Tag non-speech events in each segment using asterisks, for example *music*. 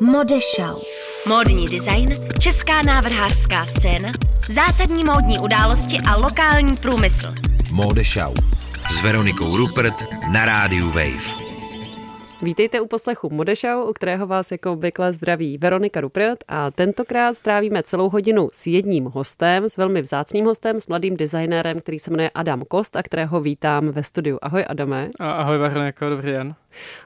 Modešau. Módní design, česká návrhářská scéna, zásadní módní události a lokální průmysl. Modešau s Veronikou Rupert na rádiu Wave. Vítejte u poslechu Modešau, u kterého vás jako obvykle zdraví Veronika Rupert a tentokrát strávíme celou hodinu s jedním hostem, s velmi vzácným hostem, s mladým designérem, který se jmenuje Adam Kost a kterého vítám ve studiu. Ahoj Adame. Ahoj Veroniko, dobrý den.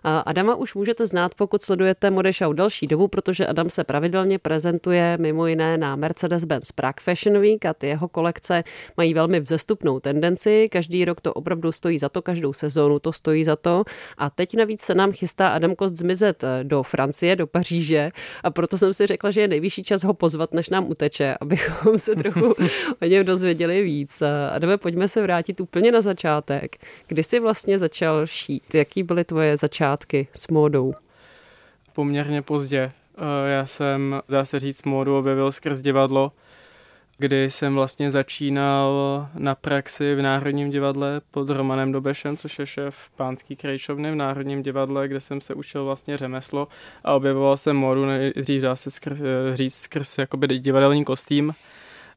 Adama už můžete znát, pokud sledujete Modešau další dobu, protože Adam se pravidelně prezentuje mimo jiné na Mercedes-Benz Prague Fashion Week a ty jeho kolekce mají velmi vzestupnou tendenci. Každý rok to opravdu stojí za to, každou sezónu to stojí za to. A teď navíc se nám chystá Adam Kost zmizet eh, do Francie, do Paříže a proto jsem si řekla, že je nejvyšší čas ho pozvat, než nám uteče, *laughs* abychom se trochu *laughs* o něm dozvěděli víc. Adame, pojďme se vrátit úplně na začátek. Kdy jsi vlastně začal šít? Jaký byly tvoje začátky s módou? Poměrně pozdě. Eh, já jsem, dá se říct, módu objevil skrz divadlo, kdy jsem vlastně začínal na praxi v Národním divadle pod Romanem Dobešem, což je šéf pánský krejčovny v Národním divadle, kde jsem se učil vlastně řemeslo a objevoval jsem módu, nejdřív dá se skrz, eh, říct skrz jakoby divadelní kostým.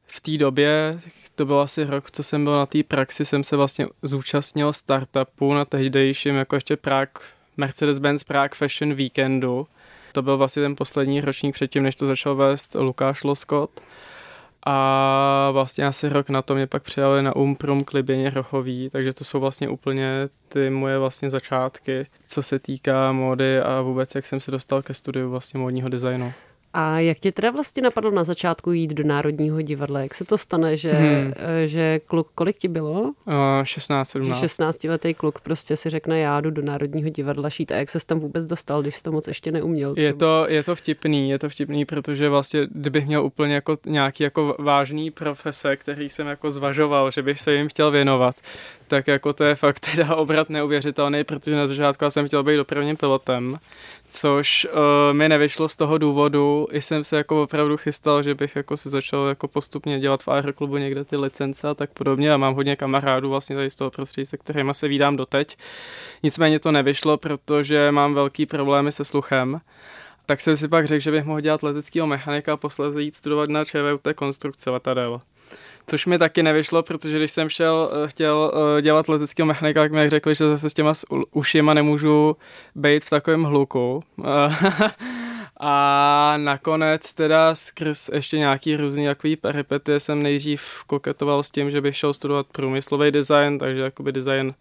V té době, to byl asi rok, co jsem byl na té praxi, jsem se vlastně zúčastnil startupu na tehdejším jako ještě Prague Mercedes-Benz Prague Fashion Weekendu. To byl vlastně ten poslední ročník předtím, než to začal vést Lukáš Loskot. A vlastně asi rok na to mě pak přijali na Umprum Kliběně Rochový, takže to jsou vlastně úplně ty moje vlastně začátky, co se týká módy a vůbec jak jsem se dostal ke studiu vlastně módního designu. A jak tě teda vlastně napadlo na začátku jít do Národního divadla? Jak se to stane, že, hmm. že kluk, kolik ti bylo? Uh, 16, 17. 16 letý kluk prostě si řekne, já jdu do Národního divadla šít. A jak se tam vůbec dostal, když jsi to moc ještě neuměl? Je to, je to vtipný, je to vtipný, protože vlastně, kdybych měl úplně jako nějaký jako vážný profese, který jsem jako zvažoval, že bych se jim chtěl věnovat, tak jako to je fakt teda *laughs* obrat neuvěřitelný, protože na začátku já jsem chtěl být dopravním pilotem, což uh, mi nevyšlo z toho důvodu, i jsem se jako opravdu chystal, že bych jako si začal jako postupně dělat v aeroklubu někde ty licence a tak podobně a mám hodně kamarádů vlastně tady z toho prostředí, se kterými se vídám doteď. Nicméně to nevyšlo, protože mám velký problémy se sluchem tak jsem si pak řekl, že bych mohl dělat leteckého mechanika a posledně jít studovat na ČVUT konstrukce letadel což mi taky nevyšlo, protože když jsem šel, eh, chtěl eh, dělat leteckého mechanika, tak mi řekli, že zase s těma ušima nemůžu být v takovém hluku. *laughs* A nakonec teda skrz ještě nějaký různý takový peripety jsem nejdřív koketoval s tím, že bych šel studovat průmyslový design, takže jakoby design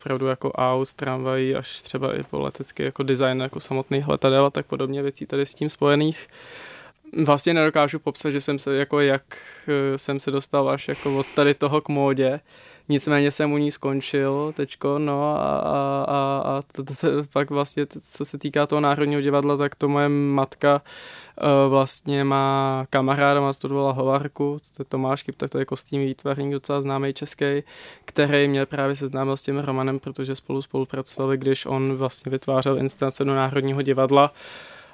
opravdu jako aut, tramvají, až třeba i po letecký jako design jako samotných letadel a tak podobně věcí tady s tím spojených vlastně nedokážu popsat, že jsem se jako jak eh, jsem se dostal až jako od tady toho k módě. Nicméně jsem u ní skončil teďko, no a, a, a, a to, to, to, pak vlastně, co se týká toho Národního divadla, tak to moje matka uh, vlastně má kamaráda, má studovala hovarku, to je Tomáš Kyp, tak to je kostým výtvarník docela známý český, který mě právě seznámil s tím Romanem, protože spolu spolupracovali, když on vlastně vytvářel instalace do Národního divadla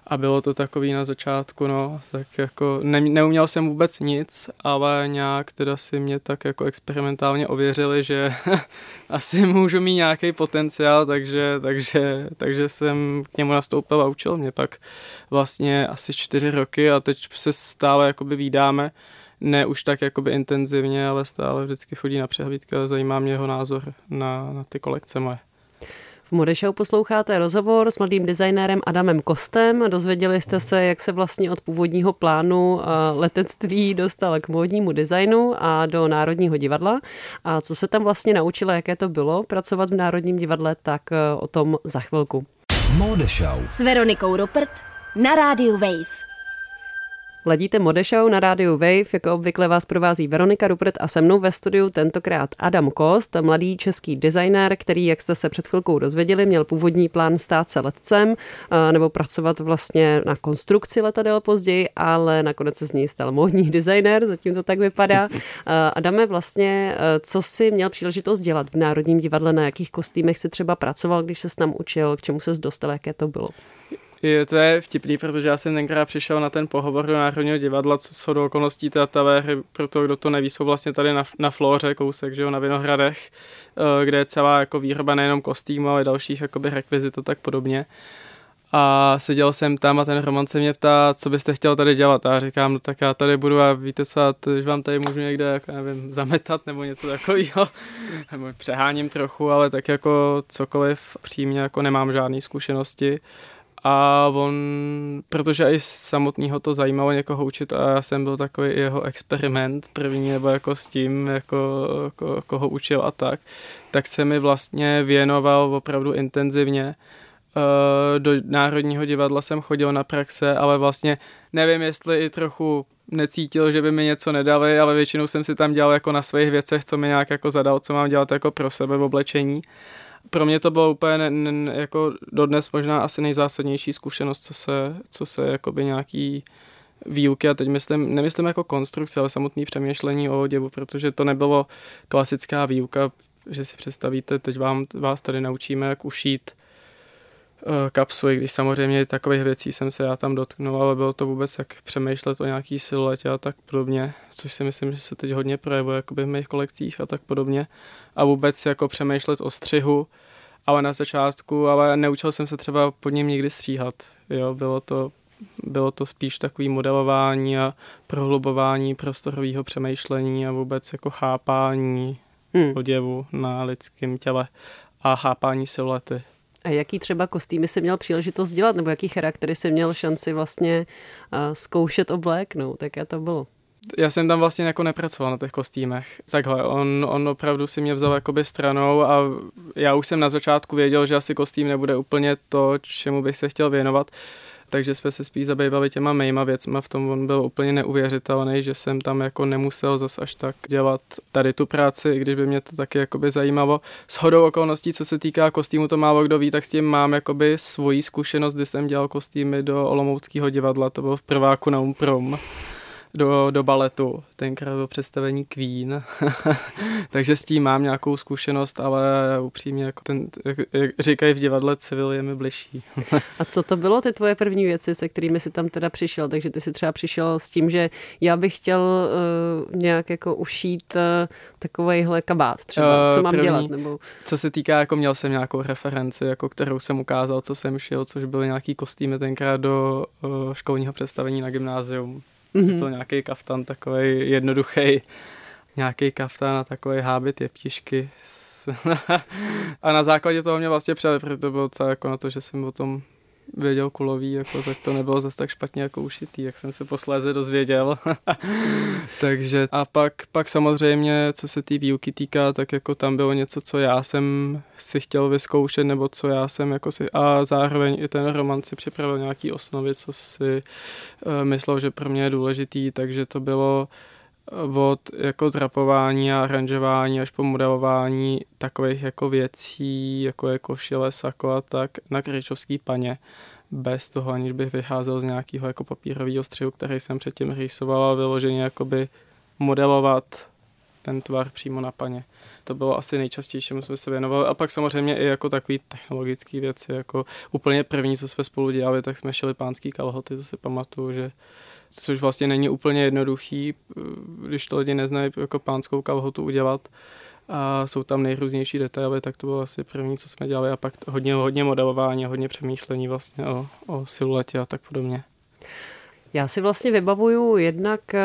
a bylo to takový na začátku, no, tak jako ne, neuměl jsem vůbec nic, ale nějak teda si mě tak jako experimentálně ověřili, že *laughs* asi můžu mít nějaký potenciál, takže, takže, takže jsem k němu nastoupil a učil mě pak vlastně asi čtyři roky a teď se stále jakoby výdáme, ne už tak jakoby intenzivně, ale stále vždycky chodí na přehlídky a zajímá mě jeho názor na, na ty kolekce moje. V Modešau posloucháte rozhovor s mladým designérem Adamem Kostem. Dozvěděli jste se, jak se vlastně od původního plánu eh, letectví dostal k módnímu designu a do Národního divadla. A co se tam vlastně naučila, jaké to bylo pracovat v Národním divadle, tak eh, o tom za chvilku. Modešau s Veronikou Rupert na rádiu Wave. Ladíte Modešau na rádiu Wave, jako obvykle vás provází Veronika Rupert a se mnou ve studiu tentokrát Adam Kost, mladý český designér, který, jak jste se před chvilkou dozvěděli, měl původní plán stát se letcem nebo pracovat vlastně na konstrukci letadel později, ale nakonec se z něj stal módní *laughs* designér, zatím to tak vypadá. Adame, vlastně, co si měl příležitost dělat v Národním divadle, na jakých kostýmech si třeba pracoval, když se tam učil, k čemu se dostal, jaké to bylo? Je, to je vtipný, protože já jsem tenkrát přišel na ten pohovor do Národního divadla, co jsou do okolností té hry, pro to, kdo to neví, jsou vlastně tady na, na Floře kousek, že jo, na Vinohradech, eh, kde je celá jako výroba nejenom kostýmu, ale dalších jakoby rekvizit a tak podobně. a seděl jsem tam a ten Roman se mě ptá, co byste chtěl tady dělat. A já říkám, no tak já tady budu a víte co, když vám tady můžu někde, jako, nevím, zametat nebo něco takového. *laughs* nebo přeháním trochu, ale tak jako cokoliv přímě, jako nemám žádné zkušenosti. A on, protože i samotného to zajímalo někoho učit a já jsem byl takový jeho experiment první, nebo jako s tím, jako, jako koho učil a tak, tak se mi vlastně věnoval opravdu intenzivně Eh, do Národního divadla jsem chodil na praxe, ale vlastně nevím, jestli i trochu necítil, že by mi něco nedali, ale většinou jsem si tam dělal jako na svých věcech, co mi nějak jako zadal, co mám dělat jako pro sebe v oblečení. Pro mě to bylo úplně ne, ne, jako dodnes možná asi nejzásadnější zkušenost, co se, co se jakoby nějaký výuky a teď myslím, nemyslím jako konstrukce, ale samotný přemýšlení o oděvu, protože to nebylo klasická výuka, že si představíte, teď vám, vás tady naučíme, jak ušít Eh, kapsu, i když samozřejmě takových věcí jsem se já tam dotknul, ale bylo to vůbec jak přemýšlet o nějaký siluetě a tak podobně, což si myslím, že se teď hodně projevuje jakoby v mých kolekcích a tak podobně. A vůbec jako přemýšlet o střihu, ale na začátku, ale neučil jsem se třeba pod ním nikdy stříhat. Jo, bylo to, bylo to spíš takový modelování a prohlubování prostorového přemýšlení a vůbec jako chápání hmm. oděvu na lidském těle a chápání siluety. A jaký třeba kostýmy si měl příležitost dělat, nebo jaký charaktery si měl šanci vlastně zkoušet obléknout, jaké to bylo? já jsem tam vlastně jako nepracoval na těch kostýmech. Takhle, on, on opravdu si mě vzal jakoby stranou a já už jsem na začátku věděl, že asi kostým nebude úplně to, čemu bych se chtěl věnovat takže jsme se spíš zabývali těma mýma věcma, v tom on byl úplně neuvěřitelný, že jsem tam jako nemusel zas až tak dělat tady tu práci, i když by mě to taky jakoby zajímalo. S hodou okolností, co se týká kostýmu, to málo kdo ví, tak s tím mám jakoby svoji zkušenost, kdy jsem dělal kostýmy do Olomouckého divadla, to bylo v prváku na Umprom do, do baletu, tenkrát do představení Queen, *laughs* takže s tím mám nějakou zkušenost, ale upřímně, jako ten, jak, jak říkají v divadle, civil je mi bližší. A co to bylo ty tvoje první věci, se kterými jsi tam teda přišel? Takže ty si třeba přišel s tím, že já bych chtěl uh, nějak jako ušít uh, takovejhle kabát třeba, co mám první, dělat? Nebo... Co se týká, jako měl jsem nějakou referenci, jako kterou jsem ukázal, co jsem šil, což byly nějaký kostýmy tenkrát do uh, školního představení na gymnázium mm-hmm. byl nějaký kaftan takový jednoduchý, nějaký kaftan a takový hábit jeptišky. *laughs* a na základě toho mě vlastně přijali, protože to bylo to jako na to, že jsem o tom věděl kulový, jako, tak to nebylo zase tak špatně jako ušitý, jak jsem se posléze dozvěděl. *laughs* Takže a pak, pak samozřejmě, co se té výuky týká, tak jako tam bylo něco, co já jsem si chtěl vyzkoušet, nebo co já jsem jako si, a zároveň i ten roman si připravil nějaký osnovy, co si uh, myslel, že pro mě je důležitý, takže to bylo od jako drapování a aranžování až po modelování takových jako věcí, jako je košile, sako a tak na kryčovský paně bez toho, aniž bych vycházel z nějakého jako papírového střihu, který jsem předtím rýsoval a vyloženě jakoby modelovat ten tvar přímo na paně. To bylo asi nejčastější, čemu jsme se věnovali. A pak samozřejmě i jako takový technologické věci, jako úplně první, co jsme spolu dělali, tak jsme šili pánský kalhoty, to si pamatuju, že což vlastně není úplně jednoduchý, když to lidi neznají jako pánskou kalhotu udělat a jsou tam nejrůznější detaily, tak to bylo asi první, co jsme dělali a pak hodně, hodně modelování hodně přemýšlení vlastně o, o siluetě a tak podobně. Já si vlastně vybavuju jednak eh,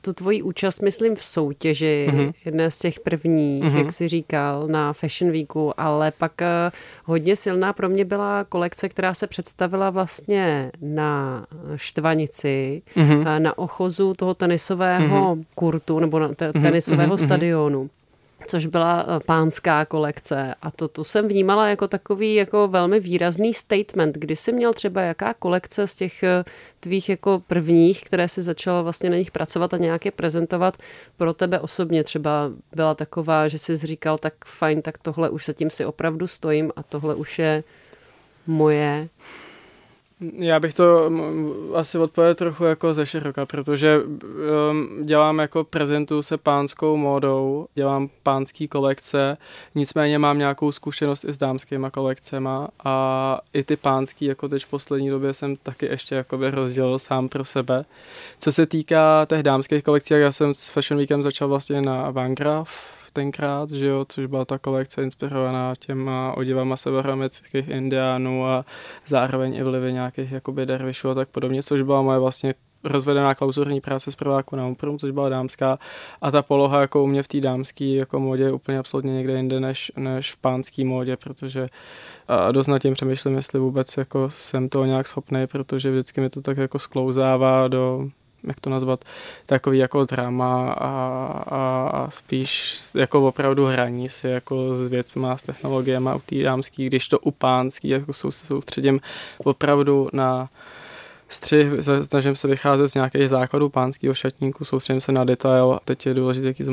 tu tvoji účast, myslím, v soutěži, mm-hmm. jedné z těch prvních, mm-hmm. jak jsi říkal, na Fashion Weeku, ale pak eh, hodně silná pro mě byla kolekce, která se představila vlastně na Štvanici, mm-hmm. na ochozu toho tenisového mm-hmm. kurtu nebo na te- mhm, tenisového mm-hmm. stadionu což byla eh, pánská kolekce. A to tu jsem vnímala jako takový jako velmi výrazný statement, kdy jsi měl třeba jaká kolekce z těch eh, tvých jako prvních, které si začal vlastně na nich pracovat a nějaké prezentovat pro tebe osobně třeba byla taková, že jsi říkal, tak fajn, tak tohle už zatím si opravdu stojím a tohle už je moje. Já bych to asi odpověděl trochu jako ze široka, protože um, dělám jako prezentuju se pánskou módou, dělám pánský kolekce, nicméně mám nějakou zkušenost i s dámskýma kolekcema a i ty pánský, jako teď v poslední době jsem taky ještě jakoby rozdělil sám pro sebe. Co se týká těch dámských kolekcí, já jsem s Fashion Weekem začal vlastně na Vangraf, tenkrát, že jo, což byla ta kolekce inspirovaná těma oděvama severoamerických indiánů a zároveň i vlivy nějakých jakoby dervišů a tak podobně, což byla moje vlastně rozvedená klauzurní práce z prváku na Umprum, což byla dámská. A ta poloha jako u mě v té dámské jako modě je úplně absolutně někde jinde než, než v pánské modě, protože a dost nad tím přemýšlím, jestli vůbec jako jsem toho nějak schopný, protože vždycky mi to tak jako sklouzává do jak to nazvat, takový jako drama a, a, a spíš jako opravdu hraní si jako s věcma, s technologiemi u té dámský, když to u pánský jako sou, soustředím opravdu na střih, snažím se vycházet z nějakých základů pánského šatníku, soustředím se na detail. Teď je důležité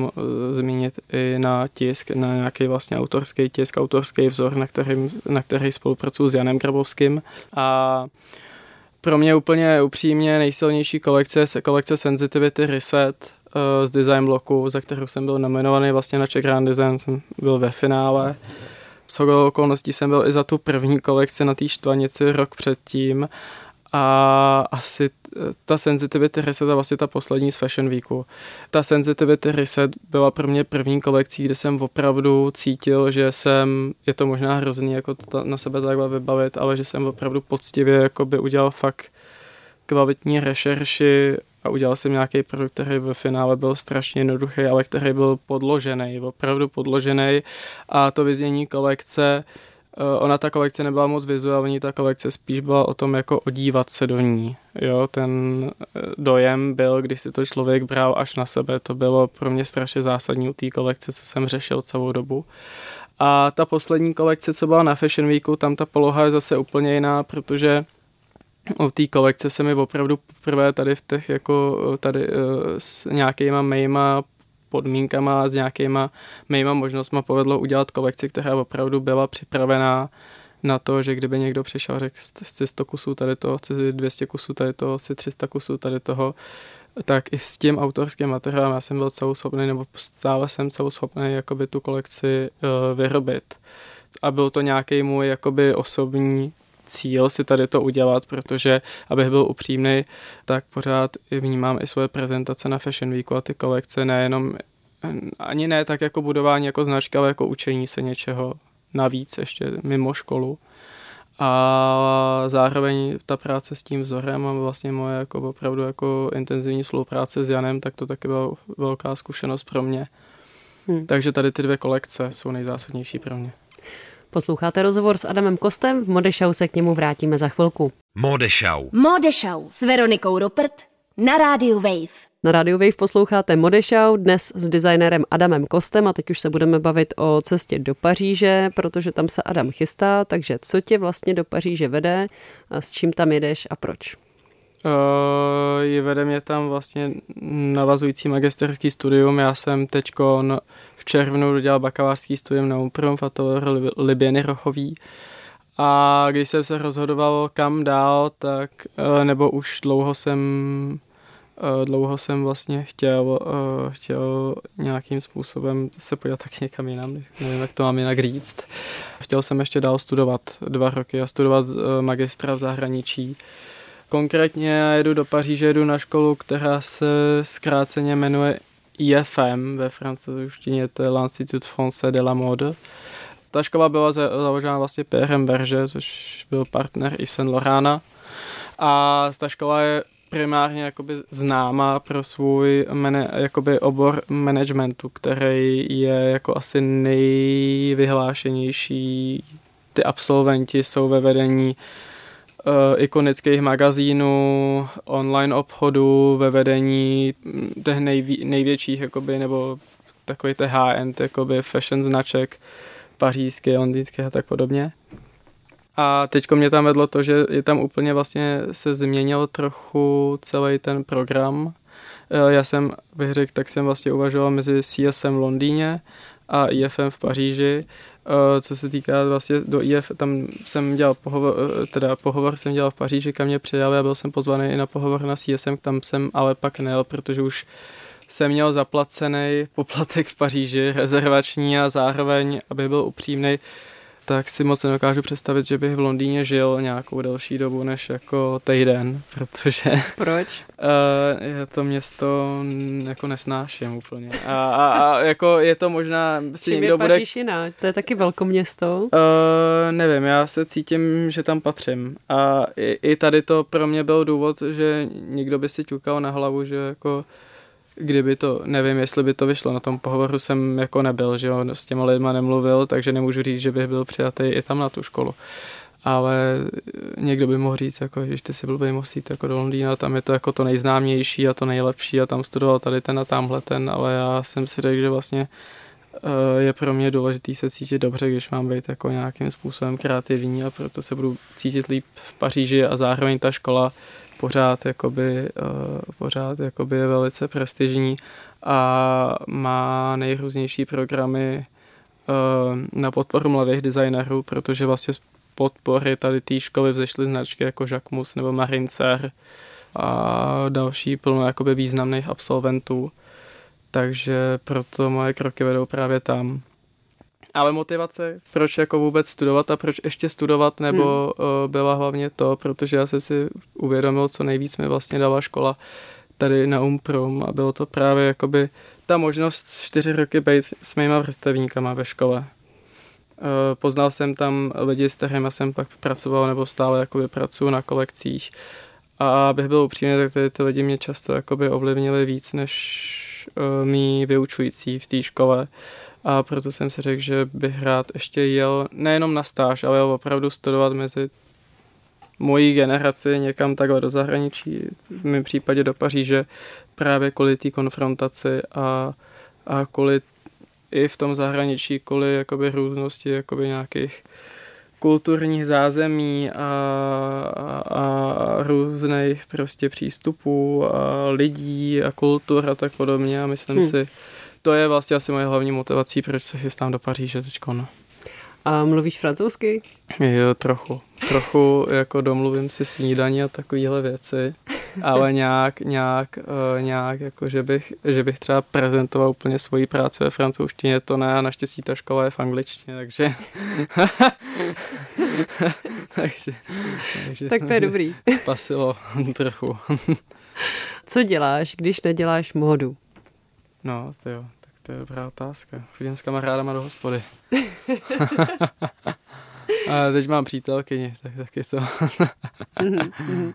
zmínit i na tisk, na nějaký vlastně autorský tisk, autorský vzor, na, kterým, na který spolupracuji s Janem Grabovským. A pro mě úplně upřímně nejsilnější kolekce je kolekce Sensitivity Reset uh, z Design Bloku, za kterou jsem byl nominovaný vlastně na Czech Grand Design, jsem byl ve finále. S okolností jsem byl i za tu první kolekci na té štvanici rok předtím a asi ta sensitivity reset je vlastně ta poslední z Fashion Weeku. Ta sensitivity reset byla pro mě první kolekcí, kde jsem opravdu cítil, že jsem, je to možná hrozný jako to na sebe takhle vybavit, ale že jsem opravdu poctivě jakoby udělal fakt kvalitní rešerši a udělal jsem nějaký produkt, který ve finále byl strašně jednoduchý, ale který byl podložený, opravdu podložený a to vyznění kolekce ona ta kolekce nebyla moc vizuální, ta kolekce spíš byla o tom jako odívat se do ní. Jo, ten eh, dojem byl, když si to člověk bral až na sebe, to bylo pro mě strašně zásadní u té kolekce, co jsem řešil celou dobu. A ta poslední kolekce, co byla na Fashion Weeku, tam ta poloha je zase úplně jiná, protože u té kolekce se mi opravdu poprvé tady v těch jako tady uh, s nějakýma mýma podmínkama, s nějakýma mýma možnostma povedlo udělat kolekci, která opravdu byla připravená na to, že kdyby někdo přišel a řekl, chci 100 kusů tady toho, chci 200 kusů tady toho, chci 300 kusů tady toho, tak i s tím autorským materiálem já jsem byl celou schopný, nebo stále jsem celou schopný jakoby tu kolekci uh, vyrobit. A byl to nějaký můj jakoby osobní cíl si tady to udělat, protože, abych byl upřímný, tak pořád vnímám i svoje prezentace na Fashion Weeku a ty kolekce nejenom ani ne tak jako budování jako značka, ale jako učení se něčeho navíc ještě mimo školu. A zároveň ta práce s tím vzorem a vlastně moje jako opravdu jako intenzivní spolupráce s Janem, tak to taky byla velká zkušenost pro mě. Hmm. Takže tady ty dvě kolekce jsou nejzásadnější pro mě. Posloucháte rozhovor s Adamem Kostem, v Modešau se k němu vrátíme za chvilku. Modešau. Modešau s Veronikou Rupert na rádiu Wave. Na rádiu Wave posloucháte Modešau dnes s designérem Adamem Kostem a teď už se budeme bavit o cestě do Paříže, protože tam se Adam chystá, takže co tě vlastně do Paříže vede, a s čím tam jedeš a proč? Uh, je vede mě tam vlastně navazující magisterský studium. Já jsem teď v červnu dodělal bakalářský studium na UMPRUM v ateliéru Liběny Rochový. A když jsem se rozhodoval kam dál, tak uh, nebo už dlouho jsem uh, dlouho jsem vlastně chtěl, chtěl nějakým způsobem se podívat tak někam jinam, nevím, jak to mám jinak říct. Chtěl jsem ještě dál studovat dva roky a studovat magistra v zahraničí. Konkrétně já jedu do Paříže, jedu na školu, která se zkráceně jmenuje IFM, ve francouzštině to je l'Institut Français de la Mode. Ta škola byla založena vlastně Pierrem Berger, což byl partner Yves Saint Laurana. A ta škola je primárně jakoby známá pro svůj mene, jakoby obor managementu, který je jako asi nejvyhlášenější. Ty absolventi jsou ve vedení uh, ikonických magazínů, online obchodu, ve vedení těch nejví, největších, jakoby, nebo takový těch high-end jakoby fashion značek, pařížské, londýnské a tak podobně. A teď mě tam vedlo to, že je tam úplně vlastně se změnil trochu celý ten program. Eh, já jsem, bych řekl, tak jsem vlastně uvažoval mezi CSM v Londýně a IFM v Paříži Eh, co se týká vlastně do IF, tam jsem dělal pohovor, eh, teda pohovor jsem dělal v Paříži, kam mě přijali a byl jsem pozvaný i na pohovor na CSM, tam jsem ale pak nejel, protože už jsem měl zaplacený poplatek v Paříži, *laughs* rezervační a zároveň, aby byl upřímný, tak si moc nedokážu představit, že bych v Londýně žil nějakou delší dobu než jako týden, *laughs* protože... Proč? Uh, je to město jako nesnáším úplně. A, a, a jako je to možná... Si Čím někdo je bude... jiná? To je taky velkoměsto? Uh, nevím, já se cítím, že tam patřím. A i, i tady to pro mě byl důvod, že někdo by si ťukal na hlavu, že jako kdyby to, nevím, jestli by to vyšlo, na tom pohovoru jsem jako nebyl, že jo, s těma lidma nemluvil, takže nemůžu říct, že bych byl přijatý i tam na tu školu. Ale někdo by mohl říct, jako, že ty si byl by jít jako do Londýna, tam je to jako to nejznámější a to nejlepší a tam studoval tady ten a tamhle ten, ale já jsem si řekl, že vlastně eh, je pro mě důležitý se cítit dobře, když mám být jako nějakým způsobem kreativní a proto se budu cítit líp v Paříži a zároveň ta škola pořád, jakoby, uh, pořád jakoby je velice prestižní a má nejrůznější programy uh, na podporu mladých designérů, protože vlastně z podpory tady té školy vzešly značky jako Jacquemus nebo Marincer a další plno jakoby významných absolventů. Takže proto moje kroky vedou právě tam. Ale motivace, proč jako vůbec studovat a proč ještě studovat, nebo hmm. uh, byla hlavně to, protože já jsem si uvědomil, co nejvíc mi vlastně dala škola tady na Umprum a bylo to právě jakoby ta možnost čtyři roky být s mýma vrstevníkama ve škole. Uh, poznal jsem tam lidi, s kterými jsem pak pracoval nebo stále jakoby pracuji na kolekcích a abych byl upřímný, tak tady ty lidi mě často jakoby ovlivnili víc než uh, mý vyučující v té škole. Uh, a proto jsem si řekl, že bych rád ještě jel nejenom na stáž, ale jel opravdu studovat mezi mojí generaci někam takhle do zahraničí, v mém případě do Paříže, právě kvůli té konfrontaci a, a kvůli i v tom zahraničí, kvůli jakoby různosti jakoby nějakých kulturních zázemí a, a, a různých prostě přístupů a lidí a kultur a tak podobně a myslím hmm. si, to je vlastně asi moje hlavní motivací, proč se chystám do Paříže teďko. No. A mluvíš francouzsky? Jo, trochu. Trochu jako domluvím si snídaní a takovéhle věci, ale nějak, nějak, uh, nějak jako, že bych, že bych třeba prezentoval úplně svoji práci ve francouzštině, to ne a naštěstí ta škola je v angličtině, takže... *laughs* takže, takže... Tak to je dobrý. *laughs* Pasilo trochu. Co děláš, když neděláš módu? No, to jo, to je dobrá otázka. Chodím s kamarádama do hospody. *laughs* *laughs* *laughs* A teď mám přítelkyni, tak, tak je to. *laughs*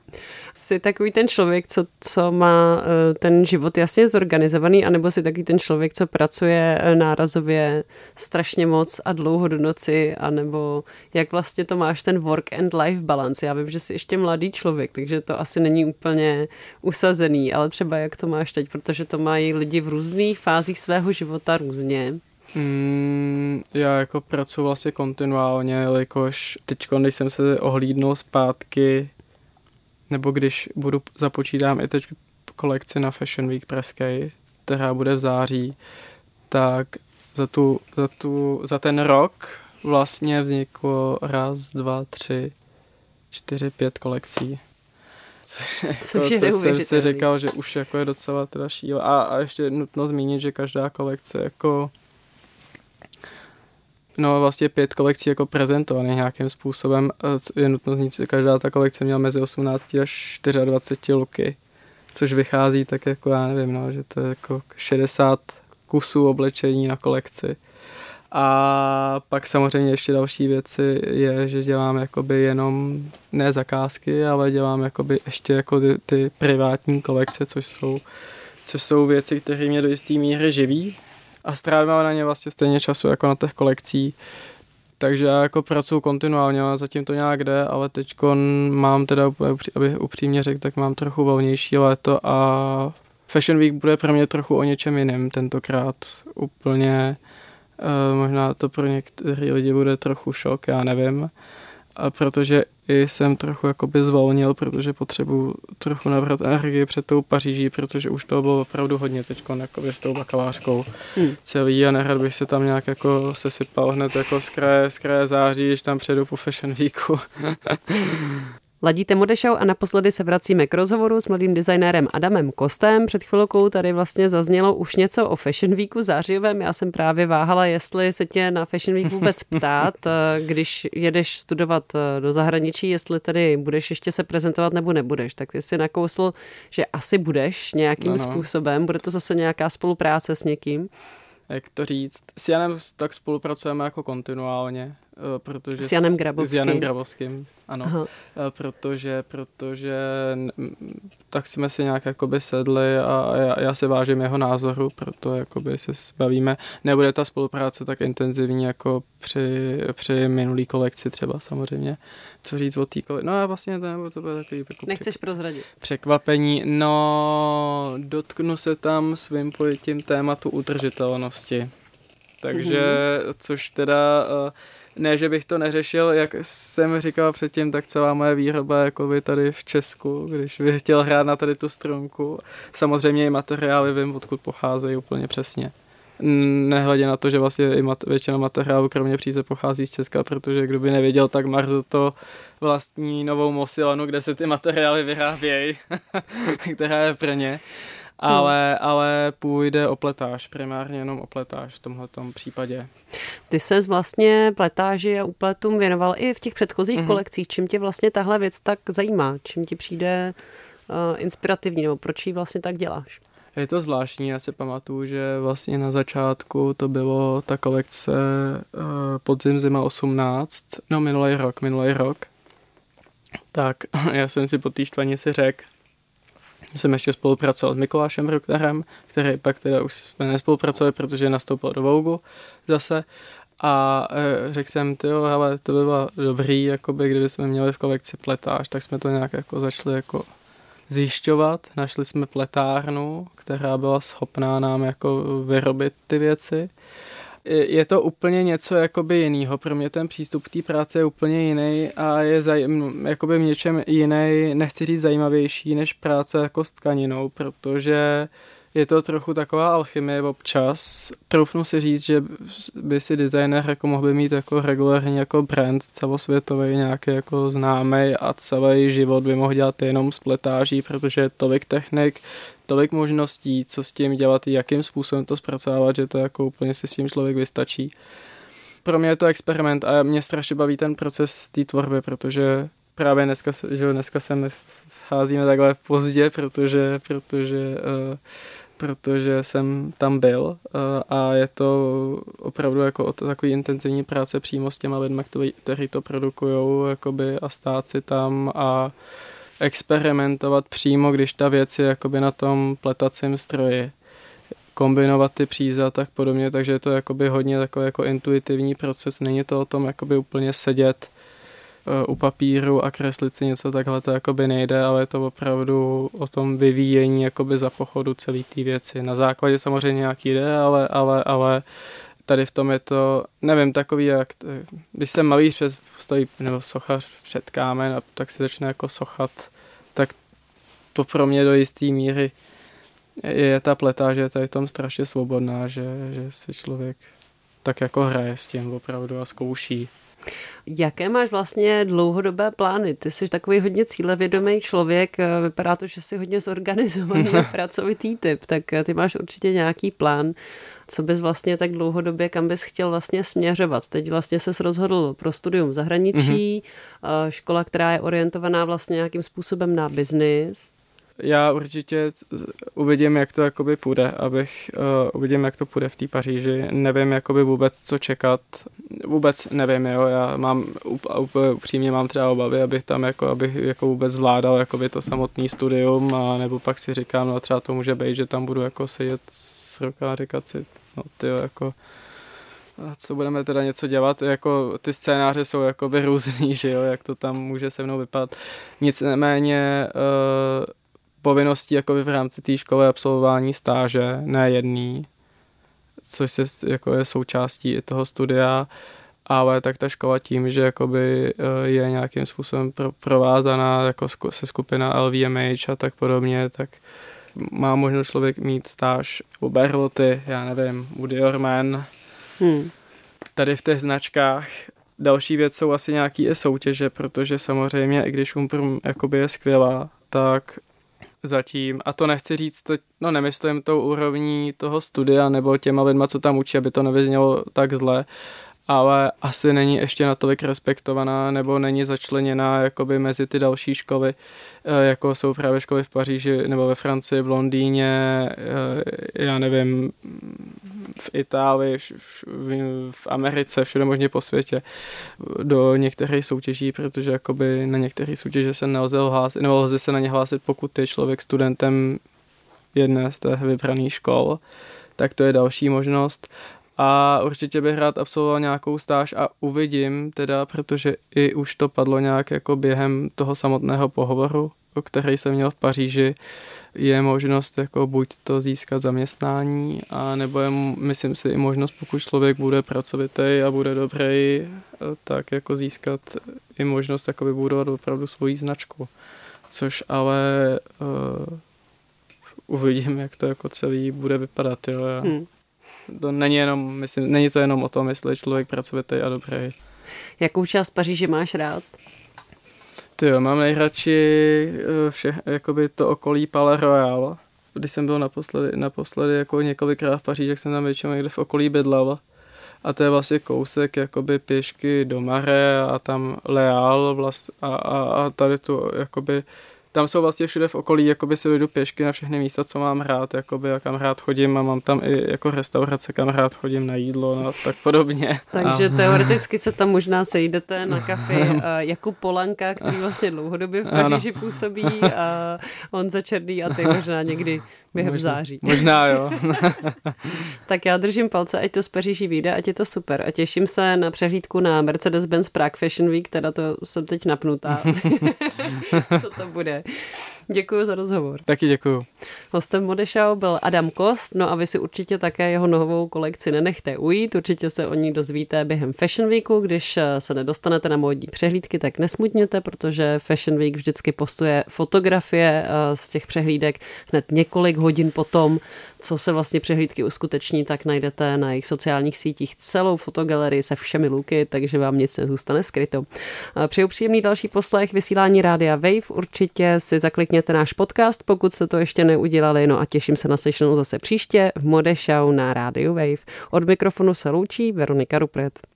jsi takový ten člověk, co, co má eh, ten život jasně zorganizovaný, anebo jsi takový ten člověk, co pracuje eh, nárazově strašně moc a dlouho do noci, anebo jak vlastně to máš ten work and life balance. Já vím, že jsi ještě mladý člověk, takže to asi není úplně usazený, ale třeba jak to máš teď, protože to mají lidi v různých fázích svého života různě. Mm, já jako pracuji vlastně kontinuálně, jelikož teď, když jsem se ohlídnul zpátky, nebo když budu započítám i teď kolekci na Fashion Week Preskej, která bude v září, tak za, tu, za, tu, za ten rok vlastně vzniklo raz, dva, tři, čtyři, pět kolekcí. Což, jako, Což je co jsem si říkal, že už jako je docela teda šíle. A, a ještě nutno zmínit, že každá kolekce jako no vlastně pět kolekcí jako prezentovaných nějakým způsobem. Je nutno říct, že každá ta kolekce měla mezi 18 až 24 luky, což vychází tak jako, já nevím, no, že to je jako 60 kusů oblečení na kolekci. A pak samozřejmě ještě další věci je, že dělám jakoby jenom ne zakázky, ale dělám jakoby ještě jako ty, ty privátní kolekce, což jsou, což jsou věci, které mě do jisté míry živí a strávím na ně vlastně stejně času jako na těch kolekcí. Takže já jako pracuji kontinuálně a zatím to nějak jde, ale teď mám teda, aby upřímně řekl, tak mám trochu volnější léto a Fashion Week bude pro mě trochu o něčem jiném tentokrát. Úplně, uh, možná to pro některé lidi bude trochu šok, já nevím. A protože i jsem trochu jakoby zvolnil, protože potřebuji trochu nabrat energii před tou Paříží, protože už to bylo opravdu hodně teď jako s tou bakalářkou hmm. celý a nerad bych se tam nějak jako sesypal hned jako z kraje, z kraje září, když tam předu po Fashion Weeku. *laughs* Ladíte Modešau a naposledy se vracíme k rozhovoru s mladým designérem Adamem Kostem. Před chvilkou tady vlastně zaznělo už něco o Fashion Weeku zářivém. Já jsem právě váhala, jestli se tě na Fashion Week vůbec *laughs* ptát, eh, když jedeš studovat eh, do zahraničí, jestli tedy budeš ještě se prezentovat nebo nebudeš. Tak ty si nakousl, že asi budeš nějakým no, no. způsobem. Bude to zase nějaká spolupráce s někým? Jak to říct? S Janem tak spolupracujeme jako kontinuálně protože s Janem Grabovským. S Janem Grabovským, ano. Aha. Eh, protože, protože tak jsme si nějak jakoby sedli a já, já si vážím jeho názoru, proto jakoby se bavíme. Nebude ta spolupráce tak intenzivní jako při, při minulý kolekci třeba samozřejmě. Co říct o té kolekci? No a vlastně to, to bude takový jako Nechceš prozradit? Překvapení. No, dotknu se tam svým pojetím tématu udržitelnosti. Takže, mm-hmm. což teda uh, ne, že bych to neřešil, jak jsem říkal předtím, tak celá moje výroba jako by tady v Česku, když bych chtěl hrát na tady tu strunku. Samozřejmě i materiály vím, odkud pocházejí úplně přesně. Nehledě na to, že vlastně i mat- většina materiálu kromě příze pochází z Česka, protože kdo by nevěděl, tak Marzo to vlastní novou Mosilanu, kde se ty materiály vyrábějí, *laughs* která je v Brně ale, hmm. ale půjde o pletáž, primárně jenom o pletáž v tomhle případě. Ty se vlastně pletáži a úpletům věnoval i v těch předchozích hmm. kolekcích. Čím tě vlastně tahle věc tak zajímá? Čím ti přijde uh, inspirativní, nebo proč ji vlastně tak děláš? Je to zvláštní, já si pamatuju, že vlastně na začátku to bylo ta kolekce uh, podzim zima 18, no minulý rok, minulý rok. Tak *laughs* já jsem si po té si řekl, jsem ještě spolupracoval s Mikulášem Brucknerem, který pak teda už jsme nespolupracovali, protože nastoupil do Vogue zase. A e, řekl jsem, ty ale to by bylo dobrý, jakoby, kdyby jsme měli v kolekci pletáž, tak jsme to nějak jako začali jako zjišťovat. Našli jsme pletárnu, která byla schopná nám jako vyrobit ty věci je to úplně něco jakoby jiného. Pro mě ten přístup k té práci je úplně jiný a je zaj- jakoby v něčem jiný, nechci říct zajímavější, než práce jako s tkaninou, protože je to trochu taková alchymie občas. Troufnu si říct, že by si designer jako mohl by mít jako regulárně jako brand celosvětový nějaký jako známý a celý život by mohl dělat jenom z pletáží, protože je tolik technik, tolik možností, co s tím dělat, jakým způsobem to zpracovávat, že to jako úplně si s tím člověk vystačí. Pro mě je to experiment a mě strašně baví ten proces té tvorby, protože právě dneska, že dneska sem scházíme takhle pozdě, protože, protože uh, protože jsem tam byl uh, a je to opravdu jako takový intenzivní práce přímo s těma lidmi, kteří to produkují a stát si tam a experimentovat přímo, když ta věc je jakoby na tom pletacím stroji kombinovat ty příze a tak podobně, takže je to jakoby hodně takový jako intuitivní proces, není to o tom jakoby úplně sedět uh, u papíru a kreslit si něco takhle, to jakoby nejde, ale je to opravdu o tom vyvíjení jakoby za pochodu celé té věci. Na základě samozřejmě nějaký jde, ale, ale, ale tady v tom je to, nevím, takový, jak, když jsem malý přes, stojí, nebo sochař před kámen a tak si začne jako sochat, tak to pro mě do jisté míry je ta pleta, že je tady tom strašně svobodná, že, že si člověk tak jako hraje s tím opravdu a zkouší. Jaké máš vlastně dlouhodobé plány? Ty jsi takový hodně cílevědomý člověk, vypadá to, že jsi hodně zorganizovaný *laughs* a pracovitý typ, tak ty máš určitě nějaký plán, co bys vlastně tak dlouhodobě, kam bys chtěl vlastně směřovat. Teď vlastně se rozhodl pro studium v zahraničí, mm-hmm. škola, která je orientovaná vlastně nějakým způsobem na biznis. Já určitě uvidím, jak to jakoby půjde, abych uh, uvidím, jak to půjde v té Paříži. Nevím jakoby vůbec, co čekat. Vůbec nevím, jo. Já mám úplně upřímně mám třeba obavy, abych tam jako, abych jako vůbec zvládal jakoby to samotný studium a nebo pak si říkám, no třeba to může být, že tam budu jako sedět s ruká a říkat si, no ty jako co budeme teda něco dělat, jako ty scénáře jsou jako různý, že jo, jak to tam může se mnou vypadat. Nicméně uh, povinností jako v rámci té školy absolvování stáže, ne jedný, což se, jako je součástí i toho studia, ale tak ta škola tím, že jakoby eh, je nějakým způsobem provázaná jako se skupina LVMH a tak podobně, tak má možnost člověk mít stáž u Berloty, já nevím, u Dior Man, hmm. tady v těch značkách, Další věc jsou asi nějaký i soutěže, protože samozřejmě, i když Umprum jakoby je skvělá, tak zatím, a to nechci říct, no nemyslím tou úrovní toho studia nebo těma lidma, co tam učí, aby to nevyznělo tak zle, ale asi není ještě natolik respektovaná nebo není začleněná jakoby mezi ty další školy, eh, jako jsou právě školy v Paříži nebo ve Francii, v Londýně, eh, já nevím, v Itálii, v Americe, všude možně po světě, do některých soutěží, protože jakoby na některé soutěže se nelze hlásit, nebo lze se na ně hlásit, pokud je člověk studentem jedné z těch vybraných škol, tak to je další možnost a určitě bych rád absolvoval nějakou stáž a uvidím teda, protože i už to padlo nějak jako během toho samotného pohovoru, o který jsem měl v Paříži, je možnost jako buď to získat zaměstnání, a nebo je, myslím si, i možnost, pokud člověk bude pracovitý a bude dobrý, tak jako získat i možnost jakoby budovat opravdu svoji značku. Což ale uh, uvidím, jak to jako celý bude vypadat. Jo. Hmm to není jenom, myslím, není to jenom o tom, jestli je člověk pracovitý a dobrý. Jakou část Paříže máš rád? Ty jo, mám nejradši eh, vše, jakoby to okolí Palais Royal. Když jsem byl naposledy, naposledy jako několikrát v Paříži, tak jsem tam většinou někde v okolí bydlel. A to je vlastně kousek jakoby pěšky do Mare a tam Leal vlast, a, a, a tady tu jakoby tam jsou vlastně všude v okolí, jakoby si vyjdu pěšky na všechny místa, co mám rád, jakoby, a kam rád chodím a mám tam i jako restaurace, kam rád chodím na jídlo a tak podobně. *laughs* Takže a... teoreticky se tam možná sejdete na kafi *laughs* Jakub Polanka, který vlastně dlouhodobě v Paříži působí a on za Černý a ty možná někdy během možná, září. Možná jo. *laughs* tak já držím palce, ať to z Paříži vyjde, ať je to super a těším se na přehlídku na Mercedes-Benz Prague Fashion Week, teda to jsem teď napnutá. Co to bude? *laughs* Děkuji za rozhovor. Taky děkuji. Hostem Modešau byl Adam Kost, no a vy si určitě také jeho novou kolekci nenechte ujít. Určitě se o ní dozvíte během Fashion Weeku. Když eh, se nedostanete na módní přehlídky, tak nesmutněte, protože Fashion Week vždycky postuje fotografie eh, z těch přehlídek hned několik hodin potom, co se vlastně přehlídky uskuteční, tak najdete na jejich sociálních sítích celou fotogalerii se všemi luky, takže vám nic nezůstane skryto. Přeju příjemný další poslech vysílání Rádia Wave. Určitě si zaklikněte náš podcast, pokud jste to ještě neudělali. No a těším se na slyšenou zase příště v Mode Show na Rádiu Wave. Od mikrofonu se loučí Veronika Rupret.